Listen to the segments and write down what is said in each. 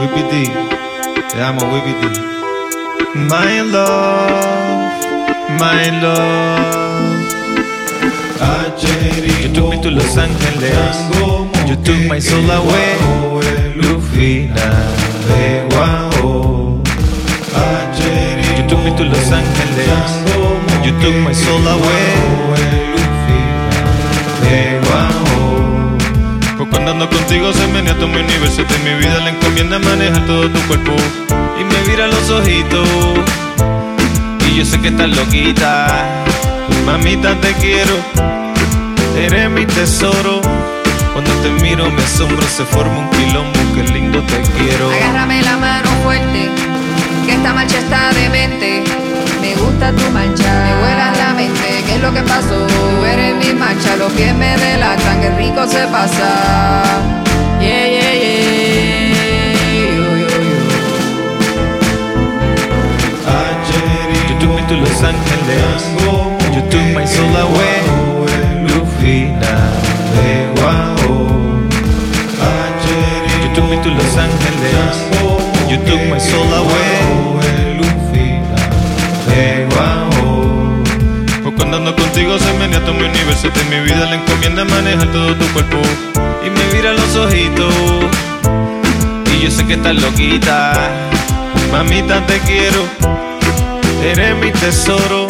Whippy te amo Whippy My love, my love. You took me to Los Angeles. You took my soul away. Lufina, You took me to Los Angeles. You took my soul away. Pues cuando ando contigo se menea todo mi universo de mi vida la encomienda manejar todo tu cuerpo. Y me mira los ojitos. Y yo sé que estás loquita. Mamita te quiero. Eres mi tesoro. Cuando te miro me asombro. Se forma un quilombo que pasó. Eres mi mancha los pies me delatan qué rico se pasa. Yeah yeah yeah. Yo, yo, yo. You took me to Los Angeles You took my soul away Lufina You took me to Los Angeles You took my soul away cuando ando contigo se menea todo mi universo de mi vida la encomienda manejar todo tu cuerpo y me mira los ojitos y yo sé que estás loquita mamita te quiero Eres mi tesoro.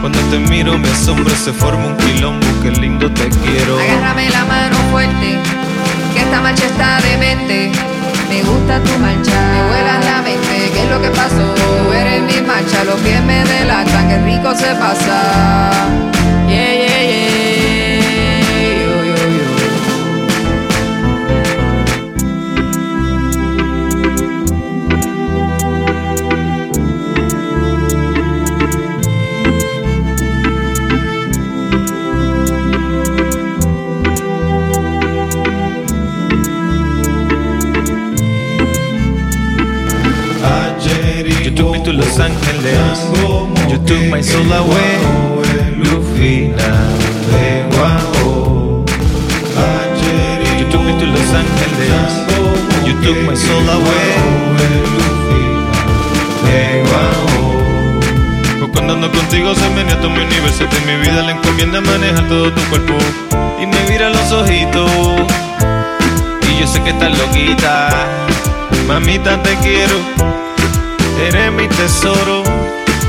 Cuando te miro me asombro, se forma un quilombo, qué lindo te quiero. Agárrame la mano fuerte, que esta marcha está demente. Me gusta tu mancha, me vuelas la mente. ¿Qué es lo que pasó? Tú eres mi mancha, los pies me delatan, qué rico se pasa. To Los Angeles. You took my soul away. Lufina, You took me to Los Angeles. You took my soul away. Cuando ando contigo se menea todo mi universo de mi vida la encomienda manejar todo tu cuerpo y me mira los ojitos y yo sé que estás loquita mamita te quiero Eres mi tesoro.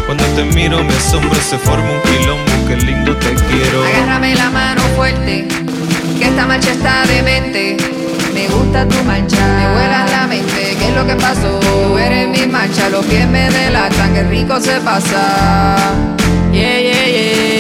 Cuando te miro me asombro, se forma un quilombo, qué lindo te quiero. Agárrame la mano fuerte, que esta marcha está demente. Me gusta tu mancha, me vuelas la mente. ¿Qué es lo que pasó? Tú eres mi mancha, los pies me delatan, qué rico se pasa. Yeah, yeah, yeah.